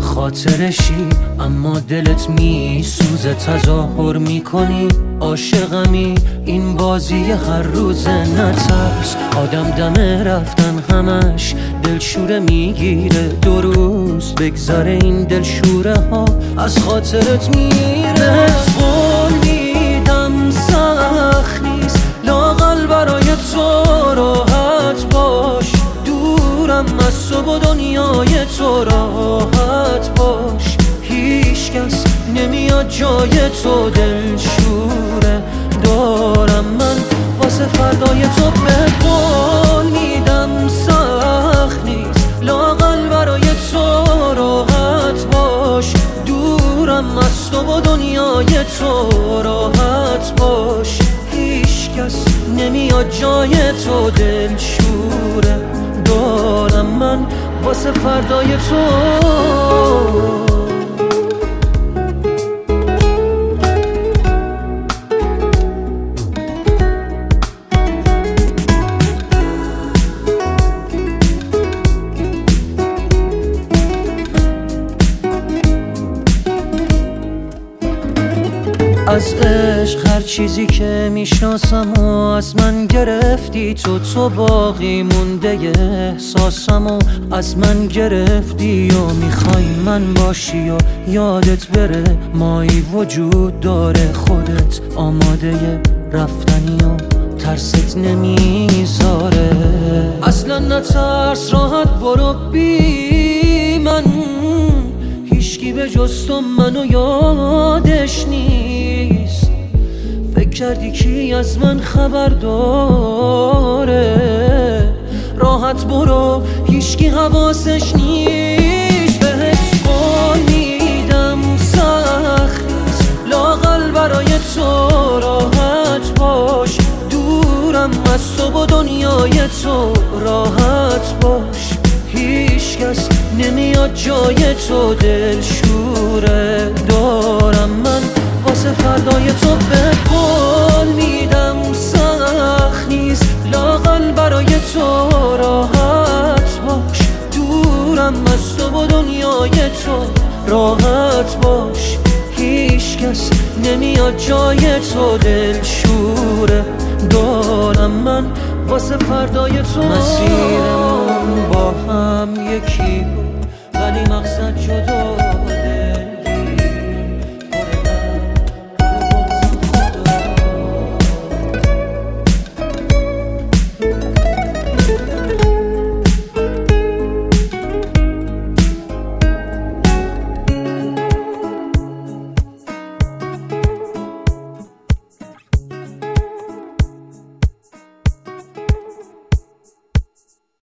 خاطرشی اما دلت میسوزه تظاهر می‌کنی. عاشقمی این بازی هر روز نترس. آدم دمه رفتن همش دلشوره می‌گیره. دو روز بگذره این دلشوره ها از خاطرت میره دنیای تو راحت باش. هیچ کس نمیاد جای تو دلشوره. دارم من واسه فردای تو به قول میدم. سخت نیست. لاغل برای تو راحت باش. دورم از تو و دنیای تو راحت باش. هیچ کس نمیاد جای تو دلشوره. واسه فردای تو. از عشق هر چیزی که می‌شناسم و از من گرفتی تو تو باقی مونده احساسم و از من گرفتی و می‌خوای من باشی و یادت بره مایی وجود داره خودت آماده رفتنی و ترست نمی‌ذاره. اصلا نترس راحت برو بی به جز تو منو یادش نیست. فکر کردی کی از من خبر داره؟ راحت برو هیچکی حواسش نیست. بهت قول میدم سخت. لاغل برای تو راحت باش. دورم از تو و دنیای تو راحت باش. هیچ کس نمیاد جای تو دورم دارم من. واسه فردای تو به قول میدم سخت نیست. لاغل برای تو راحت باش. دورم از تو با دنیای تو راحت باش. هیچ کس نمیاد جای تو دل شوره دارم من. واسه فردای تو مسیرمون با هم یکی. بود ولی مقصد جدا